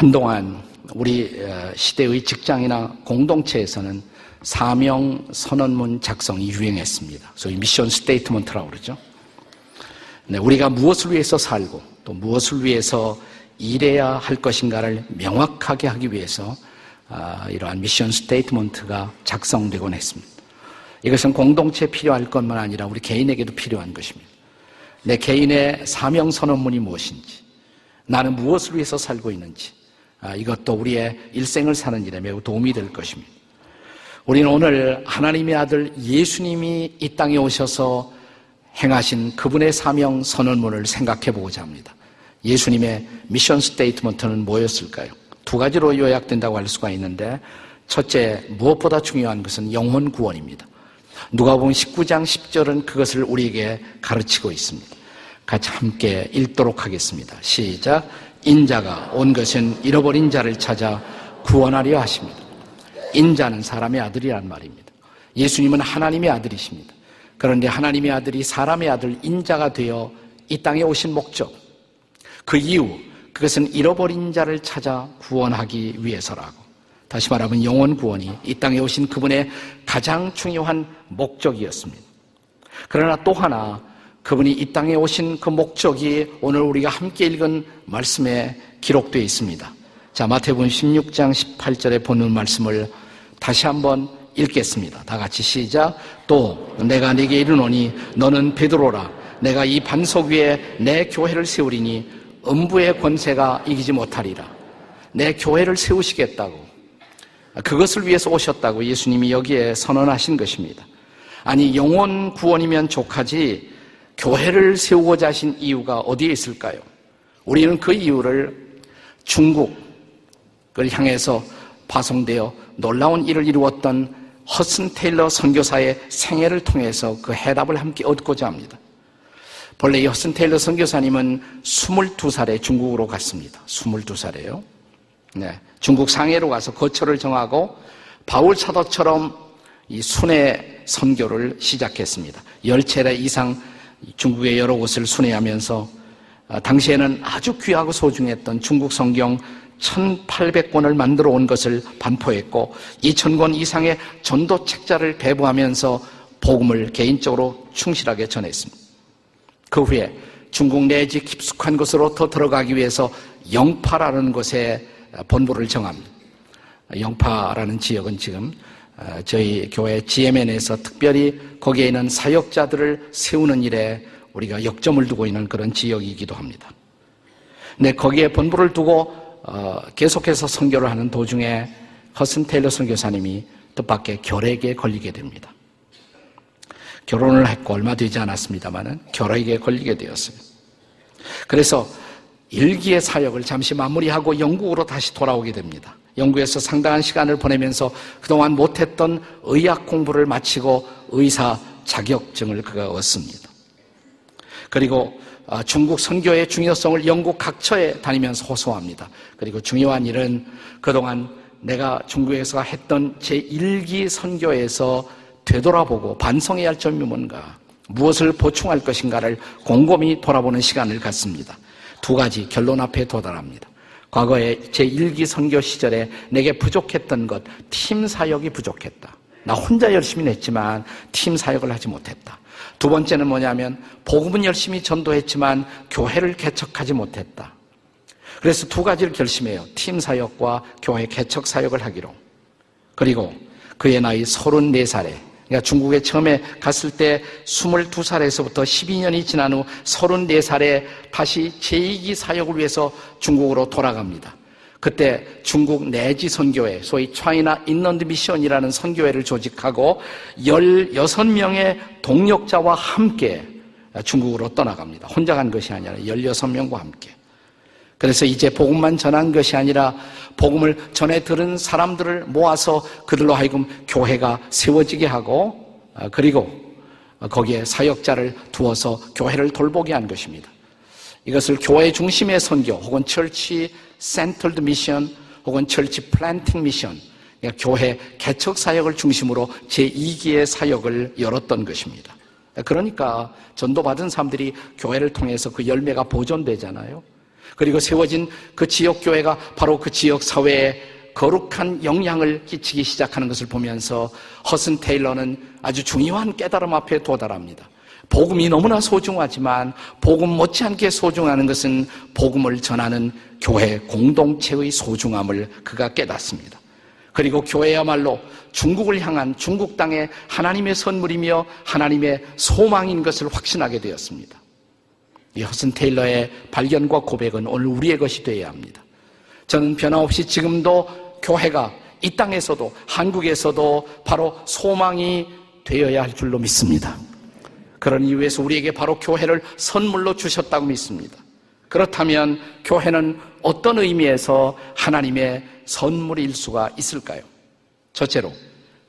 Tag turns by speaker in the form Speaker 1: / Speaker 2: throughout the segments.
Speaker 1: 한동안 우리 어, 시대의 직장이나 공동체에서는 사명 선언문 작성이 유행했습니다. 소위 mission statement라고 그러죠. 네, 우리가 무엇을 위해서 살고 또 무엇을 위해서 일해야 할 것인가를 명확하게 하기 위해서 아, 이러한 mission statement가 작성되곤 했습니다. 이것은 공동체에 필요할 것만 아니라 우리 개인에게도 필요한 것입니다. 내 개인의 사명 선언문이 무엇인지, 나는 무엇을 위해서 살고 있는지, 아, 이것도 우리의 일생을 사는 일에 매우 도움이 될 것입니다. 우리는 오늘 하나님의 아들 예수님이 이 땅에 오셔서 행하신 그분의 사명 선언문을 생각해 보고자 합니다. 예수님의 mission statement는 뭐였을까요? 두 가지로 요약된다고 할 수가 있는데 첫째, 무엇보다 중요한 것은 영혼 구원입니다. 누가 보면 19장 10절은 그것을 우리에게 가르치고 있습니다. 같이 함께 읽도록 하겠습니다. 시작. 인자가 온 것은 잃어버린 자를 찾아 구원하려 하십니다. 인자는 사람의 아들이란 말입니다. 예수님은 하나님의 아들이십니다. 그런데 하나님의 아들이 사람의 아들 인자가 되어 이 땅에 오신 목적, 그 이유, 그것은 잃어버린 자를 찾아 구원하기 위해서라고. 다시 말하면 영원 구원이 이 땅에 오신 그분의 가장 중요한 목적이었습니다. 그러나 또 하나 그분이 이 땅에 오신 그 목적이 오늘 우리가 함께 읽은 말씀에 기록되어 있습니다. 자, 마태복음 16장 18절에 보는 말씀을 다시 한번 읽겠습니다. 다 같이 시작. 또 내가 네게 이르노니 너는 베드로라. 내가 이 반석 위에 내 교회를 세우리니 음부의 권세가 이기지 못하리라. 내 교회를 세우시겠다고. 그것을 위해서 오셨다고 예수님이 여기에 선언하신 것입니다. 아니, 영원 구원이면 족하지 교회를 세우고자 하신 이유가 어디에 있을까요? 우리는 그 이유를 중국을 향해서 파송되어 놀라운 일을 이루었던 허슨 테일러 선교사의 생애를 통해서 그 해답을 함께 얻고자 합니다. 본래 이 허슨 테일러 선교사님은 22살에 중국으로 갔습니다. 22살에요. 네. 중국 상해로 가서 거처를 정하고 바울 사도처럼 이 순회 선교를 시작했습니다. 열 차례 이상 중국의 여러 곳을 순회하면서 아, 당시에는 아주 귀하고 소중했던 중국 성경 1800권을 만들어 온 것을 반포했고 2000권 이상의 전도 책자를 배부하면서 복음을 개인적으로 충실하게 전했습니다. 그 후에 중국 내지 깊숙한 곳으로 더 들어가기 위해서 영파라는 곳에 본부를 정합니다. 영파라는 지역은 지금 어, 저희 교회 GMN에서 특별히 거기에 있는 사역자들을 세우는 일에 우리가 역점을 두고 있는 그런 지역이기도 합니다. 네, 거기에 본부를 두고 어, 계속해서 선교를 하는 도중에 허슨 테일러 선교사님이 뜻밖의 결핵에 걸리게 됩니다. 결혼을 했고 얼마 되지 않았습니다만은 결핵에 걸리게 되었어요. 그래서 일기의 사역을 잠시 마무리하고 영국으로 다시 돌아오게 됩니다. 영국에서 상당한 시간을 보내면서 그동안 못했던 의학 공부를 마치고 의사 자격증을 그가 얻습니다. 그리고 아, 중국 선교의 중요성을 영국 각처에 다니면서 호소합니다. 그리고 중요한 일은 그동안 내가 중국에서 했던 제1기 선교에서 되돌아보고 반성해야 할 점이 뭔가, 무엇을 보충할 것인가를 곰곰이 돌아보는 시간을 갖습니다. 두 가지 결론 앞에 도달합니다. 과거에 제 1기 선교 시절에 내게 부족했던 것, 팀 사역이 부족했다. 나 혼자 열심히 냈지만 팀 사역을 하지 못했다. 두 번째는 뭐냐면 복음은 열심히 전도했지만 교회를 개척하지 못했다. 그래서 두 가지를 결심해요. 팀 사역과 교회 개척 사역을 하기로. 그리고 그의 나이 34살에 그러니까 중국에 처음에 갔을 때 22살에서부터 12년이 지난 후 34살에 다시 제2기 사역을 위해서 중국으로 돌아갑니다. 그때 중국 내지 선교회, 소위 차이나 인런드 미션이라는 선교회를 조직하고 16명의 동력자와 함께 중국으로 떠나갑니다. 혼자 간 것이 아니라 16명과 함께. 그래서 이제 복음만 전한 것이 아니라 복음을 전해 들은 사람들을 모아서 그들로 하여금 교회가 세워지게 하고 아, 그리고 거기에 사역자를 두어서 교회를 돌보게 한 것입니다. 이것을 교회 중심의 선교 혹은 church centered mission 혹은 church planting mission 교회 개척 사역을 중심으로 제2기의 사역을 열었던 것입니다. 그러니까 전도받은 사람들이 교회를 통해서 그 열매가 보존되잖아요. 그리고 세워진 그 지역 교회가 바로 그 지역 사회에 거룩한 영향을 끼치기 시작하는 것을 보면서 허슨 테일러는 아주 중요한 깨달음 앞에 도달합니다. 복음이 너무나 소중하지만 복음 못지않게 소중한 것은 복음을 전하는 교회 공동체의 소중함을 그가 깨닫습니다. 그리고 교회야말로 중국을 향한 중국 땅의 하나님의 선물이며 하나님의 소망인 것을 확신하게 되었습니다. 이 허슨 테일러의 발견과 고백은 오늘 우리의 것이 되어야 합니다. 저는 변함없이 지금도 교회가 이 땅에서도 한국에서도 바로 소망이 되어야 할 줄로 믿습니다. 그런 이유에서 우리에게 바로 교회를 선물로 주셨다고 믿습니다. 그렇다면 교회는 어떤 의미에서 하나님의 선물일 수가 있을까요? 첫째로,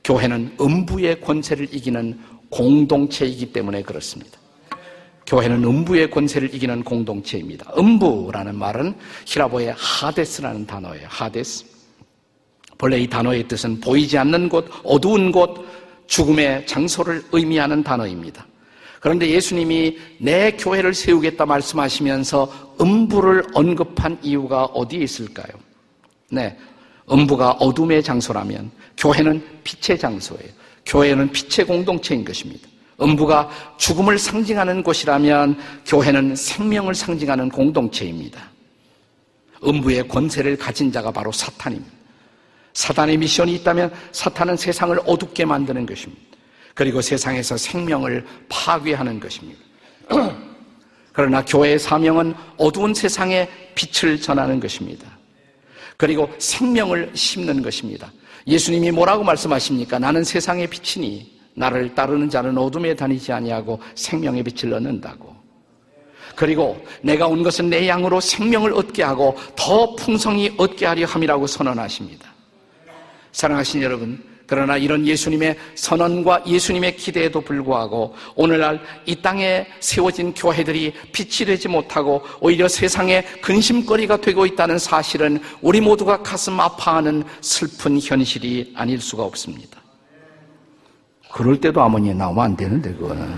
Speaker 1: 교회는 음부의 권세를 이기는 공동체이기 때문에 그렇습니다. 교회는 음부의 권세를 이기는 공동체입니다. 음부라는 말은 히라보의 하데스라는 단어예요. 하데스. 본래 이 단어의 뜻은 보이지 않는 곳, 어두운 곳, 죽음의 장소를 의미하는 단어입니다. 그런데 예수님이 내 교회를 세우겠다 말씀하시면서 음부를 언급한 이유가 어디에 있을까요? 네. 음부가 어둠의 장소라면 교회는 빛의 장소예요. 교회는 빛의 공동체인 것입니다. 음부가 죽음을 상징하는 곳이라면 교회는 생명을 상징하는 공동체입니다. 음부의 권세를 가진 자가 바로 사탄입니다. 사탄의 미션이 있다면 사탄은 세상을 어둡게 만드는 것입니다. 그리고 세상에서 생명을 파괴하는 것입니다. 그러나 교회의 사명은 어두운 세상에 빛을 전하는 것입니다. 그리고 생명을 심는 것입니다. 예수님이 뭐라고 말씀하십니까? 나는 세상의 빛이니 나를 따르는 자는 어둠에 다니지 아니하고 생명의 빛을 얻는다고. 그리고 내가 온 것은 내 양으로 생명을 얻게 하고 더 풍성히 얻게 하려 함이라고 선언하십니다. 사랑하신 여러분, 그러나 이런 예수님의 선언과 예수님의 기대에도 불구하고 오늘날 이 땅에 세워진 교회들이 빛이 되지 못하고 오히려 세상의 근심거리가 되고 있다는 사실은 우리 모두가 가슴 아파하는 슬픈 현실이 아닐 수가 없습니다. 그럴 때도 아버님 나오면 안 되는데 그거는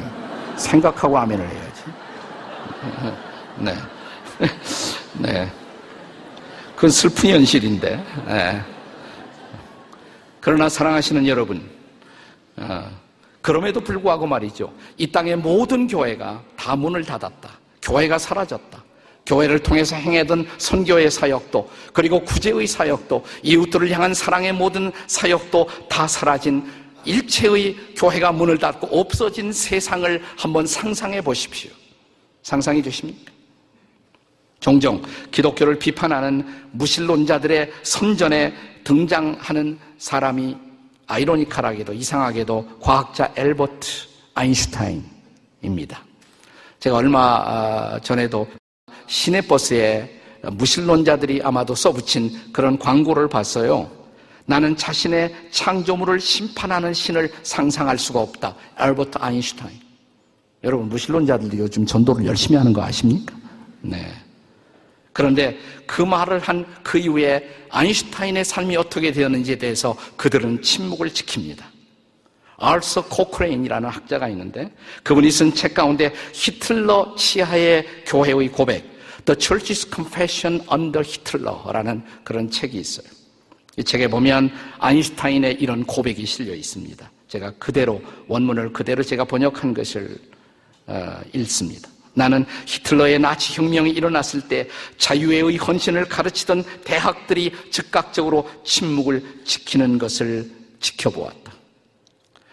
Speaker 1: 생각하고 아멘을 해야지. 네, 네. 그건 슬픈 현실인데. 네. 그러나 사랑하시는 여러분, 어, 그럼에도 불구하고 말이죠. 이 땅의 모든 교회가 다 문을 닫았다. 교회가 사라졌다. 교회를 통해서 행해던 선교의 사역도 그리고 구제의 사역도 이웃들을 향한 사랑의 모든 사역도 다 사라진 일체의 교회가 문을 닫고 없어진 세상을 한번 상상해 보십시오. 상상해 주십니까? 종종 기독교를 비판하는 무신론자들의 선전에 등장하는 사람이 아이러니컬하게도 이상하게도 과학자 엘버트 아인슈타인입니다. 제가 얼마 아, 전에도 시내버스에 무신론자들이 아마도 써붙인 그런 광고를 봤어요. 나는 자신의 창조물을 심판하는 신을 상상할 수가 없다. 엘버트 아인슈타인. 여러분 무신론자들도 요즘 전도를 열심히 하는 거 아십니까? 네. 그런데 그 말을 한 그 이후에 아인슈타인의 삶이 어떻게 되었는지에 대해서 그들은 침묵을 지킵니다. 알서 코크레인이라는 학자가 있는데 그분이 쓴 책 가운데 히틀러 치하의 교회의 고백 The Church's Confession Under Hitler라는 그런 책이 있어요. 이 책에 보면 아인슈타인의 이런 고백이 실려 있습니다. 제가 그대로 원문을 그대로 제가 번역한 것을 어, 읽습니다. 나는 히틀러의 나치 혁명이 일어났을 때 자유의 헌신을 가르치던 대학들이 즉각적으로 침묵을 지키는 것을 지켜보았다.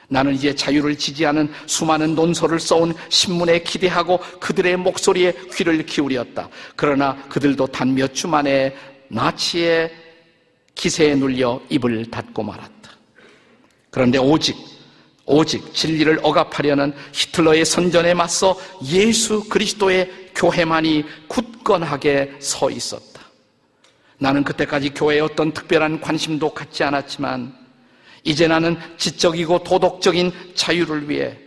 Speaker 1: 나는 이제 자유를 지지하는 수많은 논설을 써온 신문에 기대하고 그들의 목소리에 귀를 기울였다. 그러나 그들도 단 몇 주 만에 나치의 기세에 눌려 입을 닫고 말았다. 그런데 오직 오직 진리를 억압하려는 히틀러의 선전에 맞서 예수 그리스도의 교회만이 굳건하게 서 있었다. 나는 그때까지 교회에 어떤 특별한 관심도 갖지 않았지만 이제 나는 지적이고 도덕적인 자유를 위해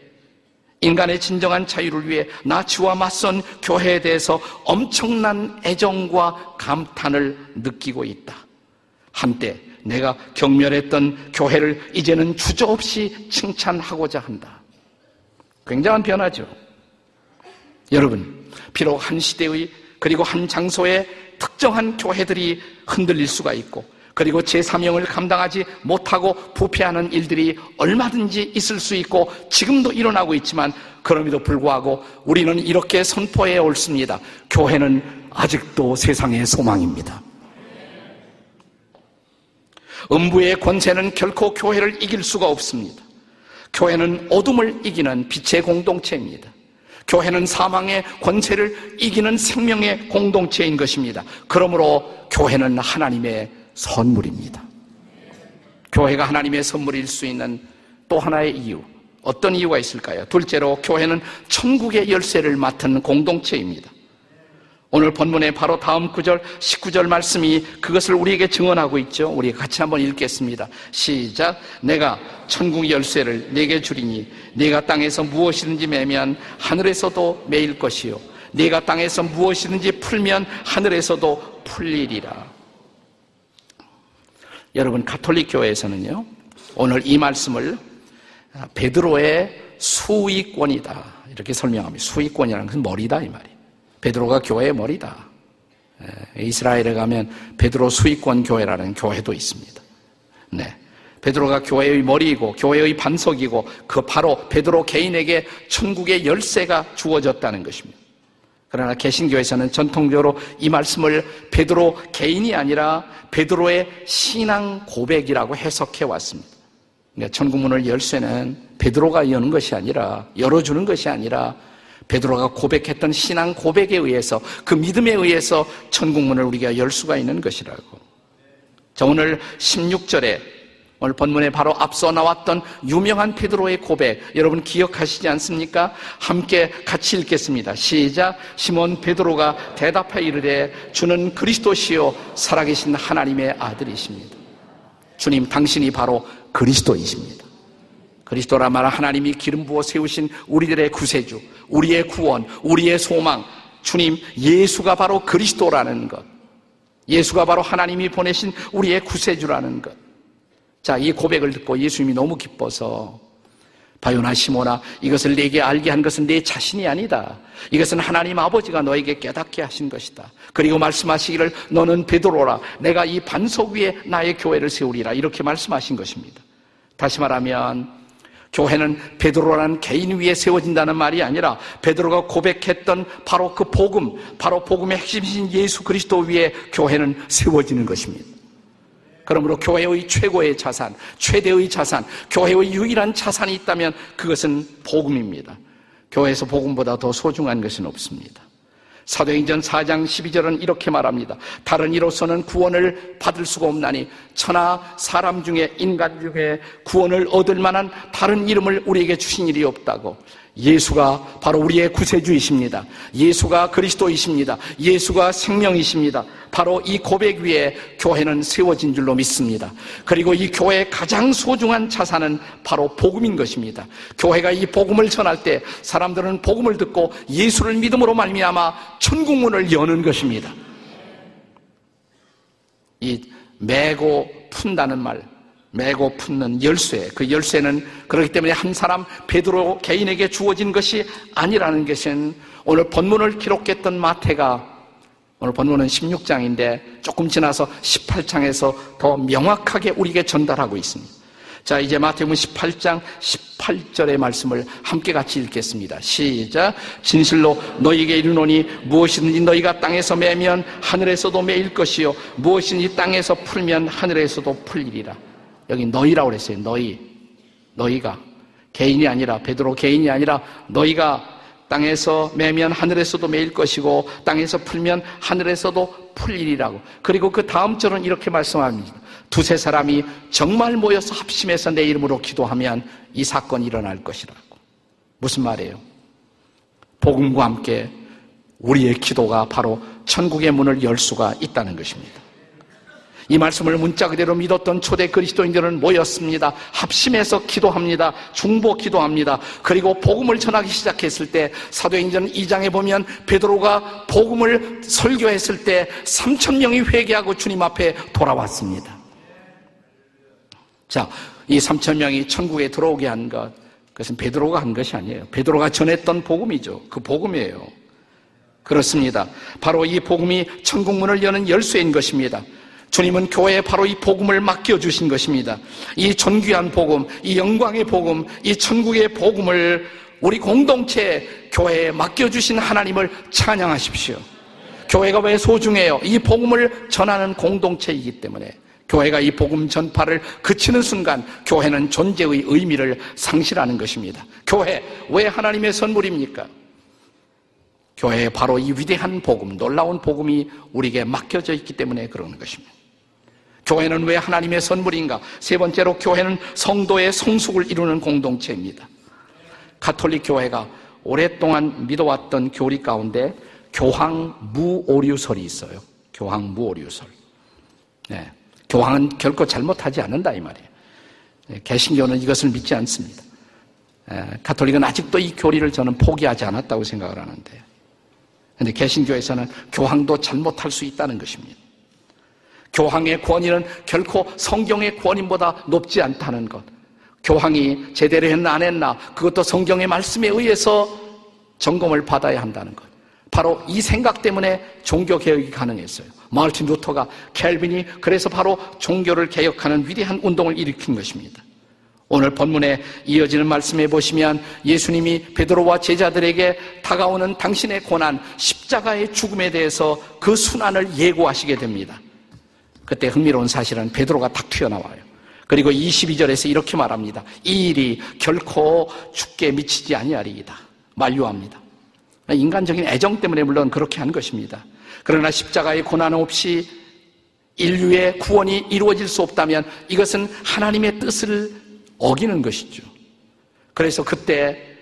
Speaker 1: 인간의 진정한 자유를 위해 나치와 맞선 교회에 대해서 엄청난 애정과 감탄을 느끼고 있다. 한때 내가 경멸했던 교회를 이제는 주저없이 칭찬하고자 한다. 굉장한 변화죠. 여러분, 비록 한 시대의 그리고 한 장소에 특정한 교회들이 흔들릴 수가 있고 그리고 제3형을 감당하지 못하고 부패하는 일들이 얼마든지 있을 수 있고 지금도 일어나고 있지만 그럼에도 불구하고 우리는 이렇게 선포해 옳습니다. 교회는 아직도 세상의 소망입니다. 음부의 권세는 결코 교회를 이길 수가 없습니다. 교회는 어둠을 이기는 빛의 공동체입니다. 교회는 사망의 권세를 이기는 생명의 공동체인 것입니다. 그러므로 교회는 하나님의 선물입니다. 교회가 하나님의 선물일 수 있는 또 하나의 이유. 어떤 이유가 있을까요? 둘째로 교회는 천국의 열쇠를 맡은 공동체입니다. 오늘 본문의 바로 다음 구절 19절 말씀이 그것을 우리에게 증언하고 있죠. 우리 같이 한번 읽겠습니다. 시작. 내가 천국 열쇠를 내게 주리니 네가 땅에서 무엇이든지 매면 하늘에서도 매일 것이요 네가 땅에서 무엇이든지 풀면 하늘에서도 풀리리라. 여러분 가톨릭 교회에서는요. 오늘 이 말씀을 베드로의 수위권이다. 이렇게 설명합니다. 수위권이라는 것은 머리다 이 말이에요. 베드로가 교회의 머리다. 예, 이스라엘에 가면 베드로 수익권 교회라는 교회도 있습니다. 네. 베드로가 교회의 머리이고 교회의 반석이고 그 바로 베드로 개인에게 천국의 열쇠가 주어졌다는 것입니다. 그러나 개신교에서는 전통적으로 이 말씀을 베드로 개인이 아니라 베드로의 신앙 고백이라고 해석해 왔습니다. 그러니까 천국문을 열쇠는 베드로가 여는 것이 아니라 열어주는 것이 아니라 베드로가 고백했던 신앙 고백에 의해서 그 믿음에 의해서 천국문을 우리가 열 수가 있는 것이라고. 자, 오늘 16절에 오늘 본문에 바로 앞서 나왔던 유명한 베드로의 고백 여러분 기억하시지 않습니까? 함께 같이 읽겠습니다. 시작. 시몬 베드로가 대답하 이르되 주는 그리스도시요 살아계신 하나님의 아들이십니다. 주님 당신이 바로 그리스도이십니다. 그리스도라 말 하나님이 기름 부어 세우신 우리들의 구세주, 우리의 구원, 우리의 소망, 주님 예수가 바로 그리스도라는 것. 예수가 바로 하나님이 보내신 우리의 구세주라는 것. 자, 이 고백을 듣고 예수님이 너무 기뻐서 바요나 시모나 이것을 내게 알게 한 것은 내 자신이 아니다. 이것은 하나님 아버지가 너에게 깨닫게 하신 것이다. 그리고 말씀하시기를 너는 베드로라. 내가 이 반석 위에 나의 교회를 세우리라. 이렇게 말씀하신 것입니다. 다시 말하면 교회는 베드로라는 개인 위에 세워진다는 말이 아니라 베드로가 고백했던 바로 그 복음, 바로 복음의 핵심이신 예수 그리스도 위에 교회는 세워지는 것입니다. 그러므로 교회의 최고의 자산, 최대의 자산, 교회의 유일한 자산이 있다면 그것은 복음입니다. 교회에서 복음보다 더 소중한 것은 없습니다. 사도행전 4장 12절은 이렇게 말합니다. 다른 이로서는 구원을 받을 수가 없나니 천하 사람 중에 인간 중에 구원을 얻을 만한 다른 이름을 우리에게 주신 일이 없다고. 예수가 바로 우리의 구세주이십니다. 예수가 그리스도이십니다. 예수가 생명이십니다. 바로 이 고백 위에 교회는 세워진 줄로 믿습니다. 그리고 이 교회의 가장 소중한 자산은 바로 복음인 것입니다. 교회가 이 복음을 전할 때 사람들은 복음을 듣고 예수를 믿음으로 말미암아 천국문을 여는 것입니다. 이 매고 푼다는 말 매고 품는 열쇠, 그 열쇠는 그렇기 때문에 한 사람 베드로 개인에게 주어진 것이 아니라는 것은 오늘 본문을 기록했던 마태가 오늘 본문은 16장인데 조금 지나서 18장에서 더 명확하게 우리에게 전달하고 있습니다. 자, 이제 마태복음 18장 18절의 말씀을 함께 같이 읽겠습니다. 시작. 진실로 너희에게 이르노니 무엇이든지 너희가 땅에서 매면 하늘에서도 매일 것이요 무엇이든지 땅에서 풀면 하늘에서도 풀리리라. 여기 너희라고 그랬어요. 너희. 너희가. 개인이 아니라, 베드로 개인이 아니라 너희가 땅에서 매면 하늘에서도 매일 것이고 땅에서 풀면 하늘에서도 풀리리라고. 그리고 그 다음 절은 이렇게 말씀합니다. 두세 사람이 정말 모여서 합심해서 내 이름으로 기도하면 이 사건이 일어날 것이라고. 무슨 말이에요? 복음과 함께 우리의 기도가 바로 천국의 문을 열 수가 있다는 것입니다. 이 말씀을 문자 그대로 믿었던 초대 그리스도인들은 모였습니다. 합심해서 기도합니다. 중보 기도합니다. 그리고 복음을 전하기 시작했을 때 사도행전 2장에 보면 베드로가 복음을 설교했을 때 3천 명이 회개하고 주님 앞에 돌아왔습니다. 자, 이 3천 명이 천국에 들어오게 한 것, 그것은 베드로가 한 것이 아니에요. 베드로가 전했던 복음이죠. 그 복음이에요. 그렇습니다. 바로 이 복음이 천국문을 여는 열쇠인 것입니다. 주님은 교회에 바로 이 복음을 맡겨주신 것입니다. 이 존귀한 복음, 이 영광의 복음, 이 천국의 복음을 우리 공동체 교회에 맡겨주신 하나님을 찬양하십시오. 교회가 왜 소중해요? 이 복음을 전하는 공동체이기 때문에 교회가 이 복음 전파를 그치는 순간 교회는 존재의 의미를 상실하는 것입니다. 교회 왜 하나님의 선물입니까? 교회에 바로 이 위대한 복음, 놀라운 복음이 우리에게 맡겨져 있기 때문에 그러는 것입니다. 교회는 왜 하나님의 선물인가? 세 번째로 교회는 성도의 성숙을 이루는 공동체입니다. 가톨릭 교회가 오랫동안 믿어왔던 교리 가운데 교황 무오류설이 있어요. 교황 무오류설. 네. 교황은 결코 잘못하지 않는다 이 말이에요. 네. 개신교는 이것을 믿지 않습니다. 네. 가톨릭은 아직도 이 교리를 저는 포기하지 않았다고 생각을 하는데, 그런데 개신교에서는 교황도 잘못할 수 있다는 것입니다. 교황의 권위는 결코 성경의 권위보다 높지 않다는 것. 교황이 제대로 했나 안 했나 그것도 성경의 말씀에 의해서 점검을 받아야 한다는 것. 바로 이 생각 때문에 종교 개혁이 가능했어요. 마르틴 루터가 켈빈이 그래서 바로 종교를 개혁하는 위대한 운동을 일으킨 것입니다. 오늘 본문에 이어지는 말씀에 보시면 예수님이 베드로와 제자들에게 다가오는 당신의 고난, 십자가의 죽음에 대해서 그 순환을 예고하시게 됩니다. 그때 흥미로운 사실은 베드로가 탁 튀어나와요. 그리고 22절에서 이렇게 말합니다. 이 일이 결코 죽게 미치지 아니하리이다. 만류합니다. 인간적인 애정 때문에 물론 그렇게 한 것입니다. 그러나 십자가의 고난 없이 인류의 구원이 이루어질 수 없다면 이것은 하나님의 뜻을 어기는 것이죠. 그래서 그때 아,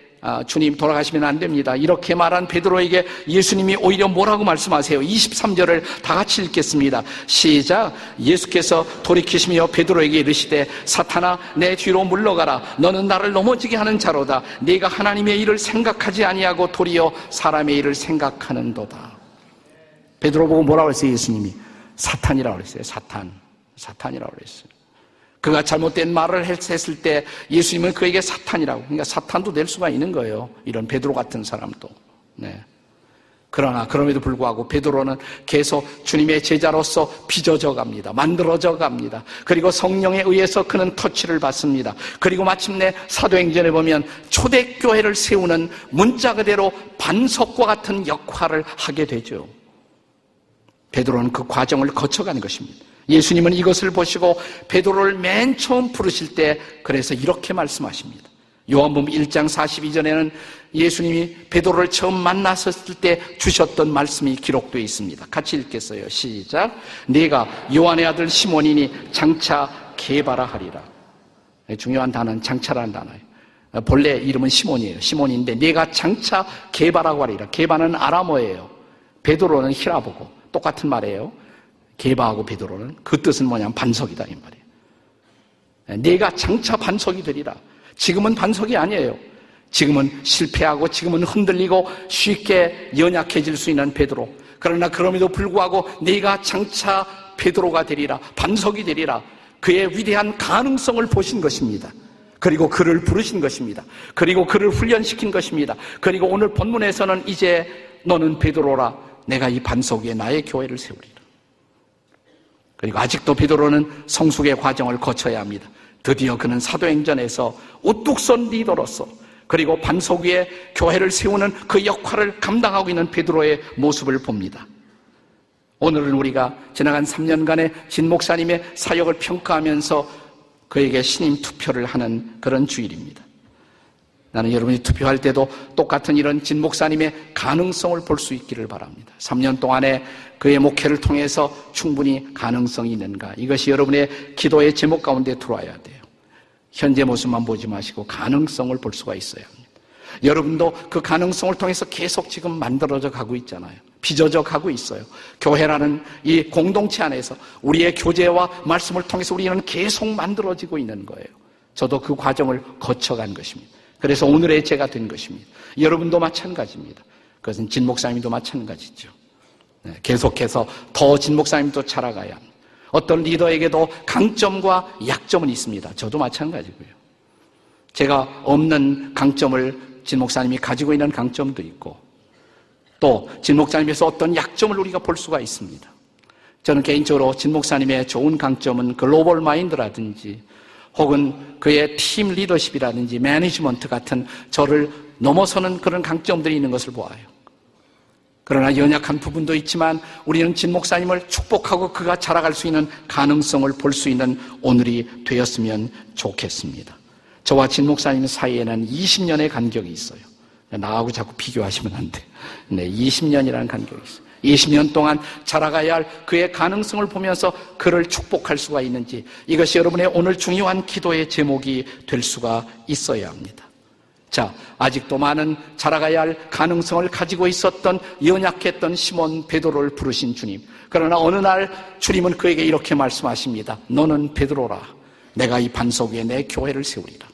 Speaker 1: 주님 돌아가시면 안 됩니다. 이렇게 말한 베드로에게 예수님이 오히려 뭐라고 말씀하세요? 23절을 다 같이 읽겠습니다. 시작. 예수께서 돌이키시며 베드로에게 이르시되 사탄아 내 뒤로 물러가라. 너는 나를 넘어지게 하는 자로다. 네가 하나님의 일을 생각하지 아니하고 도리어 사람의 일을 생각하는도다. 베드로 보고 뭐라고 했어요? 예수님이 사탄이라고 그랬어요. 사탄. 사탄이라고 그랬어요. 그가 잘못된 말을 했을 때 예수님은 그에게 사탄이라고. 그러니까 사탄도 될 수가 있는 거예요. 이런 베드로 같은 사람도. 네. 그러나 그럼에도 불구하고 베드로는 계속 주님의 제자로서 빚어져 갑니다. 만들어져 갑니다. 그리고 성령에 의해서 그는 터치를 받습니다. 그리고 마침내 사도행전에 보면 초대교회를 세우는 문자 그대로 반석과 같은 역할을 하게 되죠. 베드로는 그 과정을 거쳐가는 것입니다. 예수님은 이것을 보시고 베드로를 맨 처음 부르실 때 그래서 이렇게 말씀하십니다. 요한복음 1장 42절에는 예수님이 베드로를 처음 만났을 때 주셨던 말씀이 기록되어 있습니다. 같이 읽겠어요. 시작. 네가 요한의 아들 시몬이니 장차 개바라 하리라. 네, 중요한 단어는 장차라는 단어예요. 본래 이름은 시몬이에요. 시몬인데 네가 장차 개바라고 하리라. 개바는 아람어예요. 베드로는 히라보고 똑같은 말이에요. 개바하고 베드로는 그 뜻은 뭐냐면 반석이다 이 말이에요. 내가 장차 반석이 되리라. 지금은 반석이 아니에요. 지금은 실패하고 지금은 흔들리고 쉽게 연약해질 수 있는 베드로. 그러나 그럼에도 불구하고 네가 장차 베드로가 되리라. 반석이 되리라. 그의 위대한 가능성을 보신 것입니다. 그리고 그를 부르신 것입니다. 그리고 그를 훈련시킨 것입니다. 그리고 오늘 본문에서는 이제 너는 베드로라. 내가 이 반석 위에 나의 교회를 세우리라. 그리고 아직도 베드로는 성숙의 과정을 거쳐야 합니다. 드디어 그는 사도행전에서 우뚝 선 리더로서 그리고 반석 위에 교회를 세우는 그 역할을 감당하고 있는 베드로의 모습을 봅니다. 오늘은 우리가 지나간 3년간의 진 목사님의 사역을 평가하면서 그에게 신임 투표를 하는 그런 주일입니다. 나는 여러분이 투표할 때도 똑같은 이런 진 목사님의 가능성을 볼 수 있기를 바랍니다. 3년 동안에 그의 목회를 통해서 충분히 가능성이 있는가. 이것이 여러분의 기도의 제목 가운데 들어와야 돼요. 현재 모습만 보지 마시고 가능성을 볼 수가 합니다. 여러분도 그 가능성을 통해서 계속 지금 만들어져 가고 있잖아요. 빚어져 가고 있어요. 교회라는 이 공동체 안에서 우리의 교제와 말씀을 통해서 우리는 계속 만들어지고 있는 거예요. 저도 그 과정을 거쳐간 것입니다. 그래서 오늘의 제가 된 것입니다. 여러분도 마찬가지입니다. 그것은 진 목사님도 마찬가지죠. 네, 계속해서 더 진 목사님도 자라가야 합니다. 어떤 리더에게도 강점과 약점은 있습니다. 저도 마찬가지고요. 제가 없는 강점을 진 목사님이 가지고 있는 강점도 있고, 또 진 목사님에서 어떤 약점을 우리가 볼 수가 있습니다. 저는 개인적으로 진 목사님의 좋은 강점은 글로벌 마인드라든지 혹은 그의 팀 리더십이라든지 매니지먼트 같은 저를 넘어서는 그런 강점들이 있는 것을 보아요. 그러나 연약한 부분도 있지만 우리는 진 목사님을 축복하고 그가 자라갈 수 있는 가능성을 볼 수 있는 오늘이 되었으면 좋겠습니다. 저와 진 목사님 사이에는 20년의 간격이 있어요. 나하고 자꾸 비교하시면 안 돼. 네, 20년이라는 간격이 있어요. 20년 동안 자라가야 할 그의 가능성을 보면서 그를 축복할 수가 있는지 이것이 여러분의 오늘 중요한 기도의 제목이 될 수가 있어야 합니다. 자, 아직도 많은 자라가야 할 가능성을 가지고 있었던 연약했던 시몬 베드로를 부르신 주님. 그러나 어느 날 주님은 그에게 이렇게 말씀하십니다. 너는 베드로라. 내가 이 반석 위에 내 교회를 세우리라.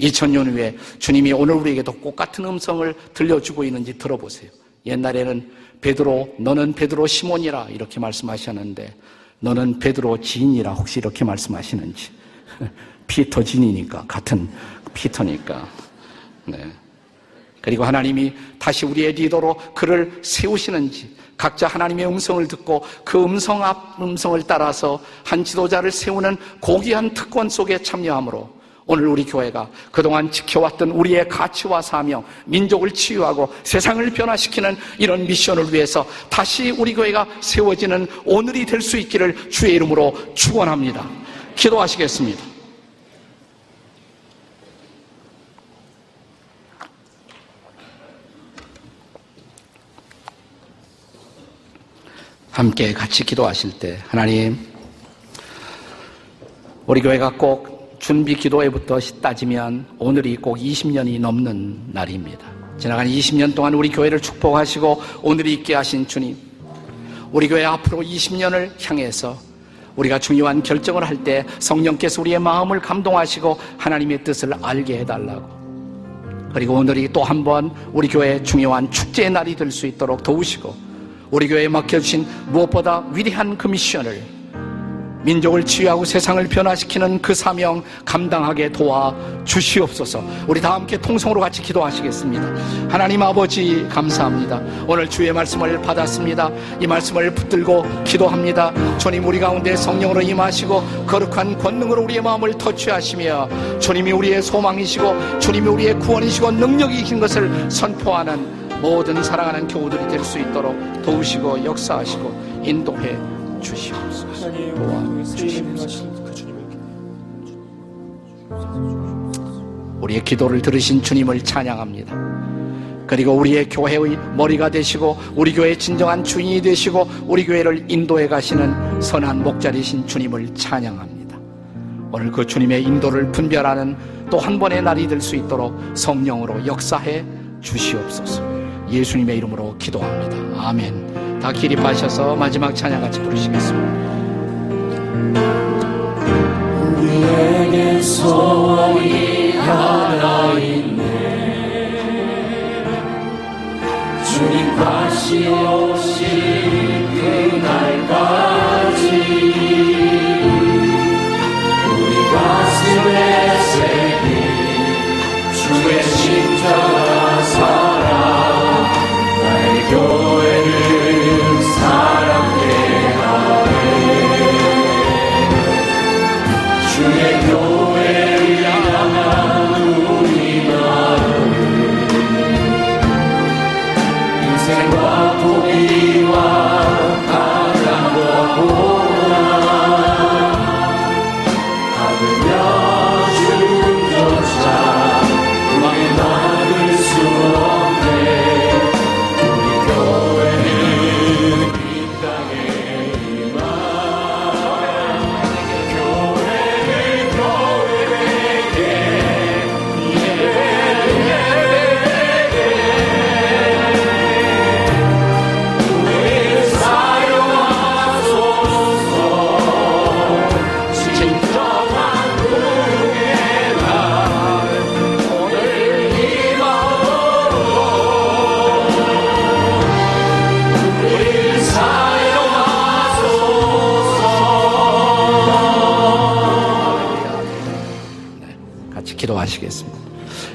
Speaker 1: 2000년 후에 주님이 오늘 우리에게도 똑같은 음성을 들려주고 있는지 들어보세요. 옛날에는 베드로 너는 베드로 시몬이라 이렇게 말씀하셨는데 너는 베드로 진이라 혹시 이렇게 말씀하시는지 피터 진이니까 같은 피터니까 네. 그리고 하나님이 다시 우리의 리더로 그를 세우시는지 각자 하나님의 음성을 듣고 그 음성 앞 음성을 따라서 한 지도자를 세우는 고귀한 특권 속에 참여함으로 오늘 우리 교회가 그동안 지켜왔던 우리의 가치와 사명, 민족을 치유하고 세상을 변화시키는 이런 미션을 위해서 다시 우리 교회가 세워지는 오늘이 될 수 있기를 주의 이름으로 축원합니다. 기도하시겠습니다. 함께 같이 기도하실 때 하나님 우리 교회가 꼭 준비 기도회부터 따지면 오늘이 꼭 20년이 넘는 날입니다. 지나간 20년 동안 우리 교회를 축복하시고 오늘이 있게 하신 주님. 우리 교회 앞으로 20년을 향해서 우리가 중요한 결정을 할 때 성령께서 우리의 마음을 감동하시고 하나님의 뜻을 알게 해달라고. 그리고 오늘이 또 한 번 우리 교회의 중요한 축제의 날이 될 수 있도록 도우시고 우리 교회에 맡겨주신 무엇보다 위대한 그 미션을 민족을 치유하고 세상을 변화시키는 그 사명 감당하게 도와 주시옵소서. 우리 다 함께 통성으로 같이 기도하시겠습니다. 하나님 아버지 감사합니다. 오늘 주의 말씀을 받았습니다. 이 말씀을 붙들고 기도합니다. 주님 우리 가운데 성령으로 임하시고 거룩한 권능으로 우리의 마음을 터치하시며 주님이 우리의 소망이시고 주님이 우리의 구원이시고 능력이신 것을 선포하는 모든 사랑하는 교우들이 될 수 있도록 도우시고 역사하시고 인도해 주시옵소서. 도와주시옵소서. 우리의 기도를 들으신 주님을 찬양합니다. 그리고 우리의 교회의 머리가 되시고 우리 교회의 진정한 주인이 되시고 우리 교회를 인도해 가시는 선한 목자리신 주님을 찬양합니다. 오늘 그 주님의 인도를 분별하는 또 한 번의 날이 될 수 있도록 성령으로 역사해 주시옵소서. 예수님의 이름으로 기도합니다. 아멘. 다 기립하셔서 마지막 찬양 같이 부르시겠습니다.
Speaker 2: 우리에게 소원이 하나 있네 주님 다시 오실 그날까지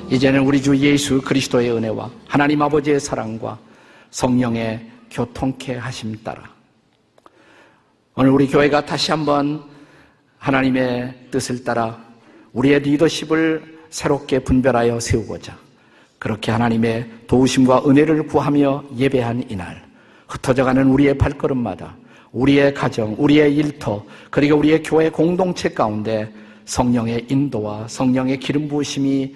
Speaker 1: 이제는 우리 주 예수 그리스도의 은혜와 하나님 아버지의 사랑과 성령의 교통케 하심 따라 오늘 우리 교회가 다시 한번 하나님의 뜻을 따라 우리의 리더십을 새롭게 분별하여 세우고자 그렇게 하나님의 도우심과 은혜를 구하며 예배한 이날 흩어져가는 우리의 발걸음마다 우리의 가정, 우리의 일터, 그리고 우리의 교회 공동체 가운데 성령의 인도와 성령의 기름 부으심이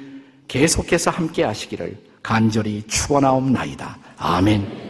Speaker 1: 계속해서 함께 하시기를 간절히 축원하옵나이다. 아멘.